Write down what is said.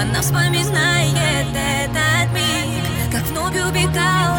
Она вспоминает этот миг Как вновь убегала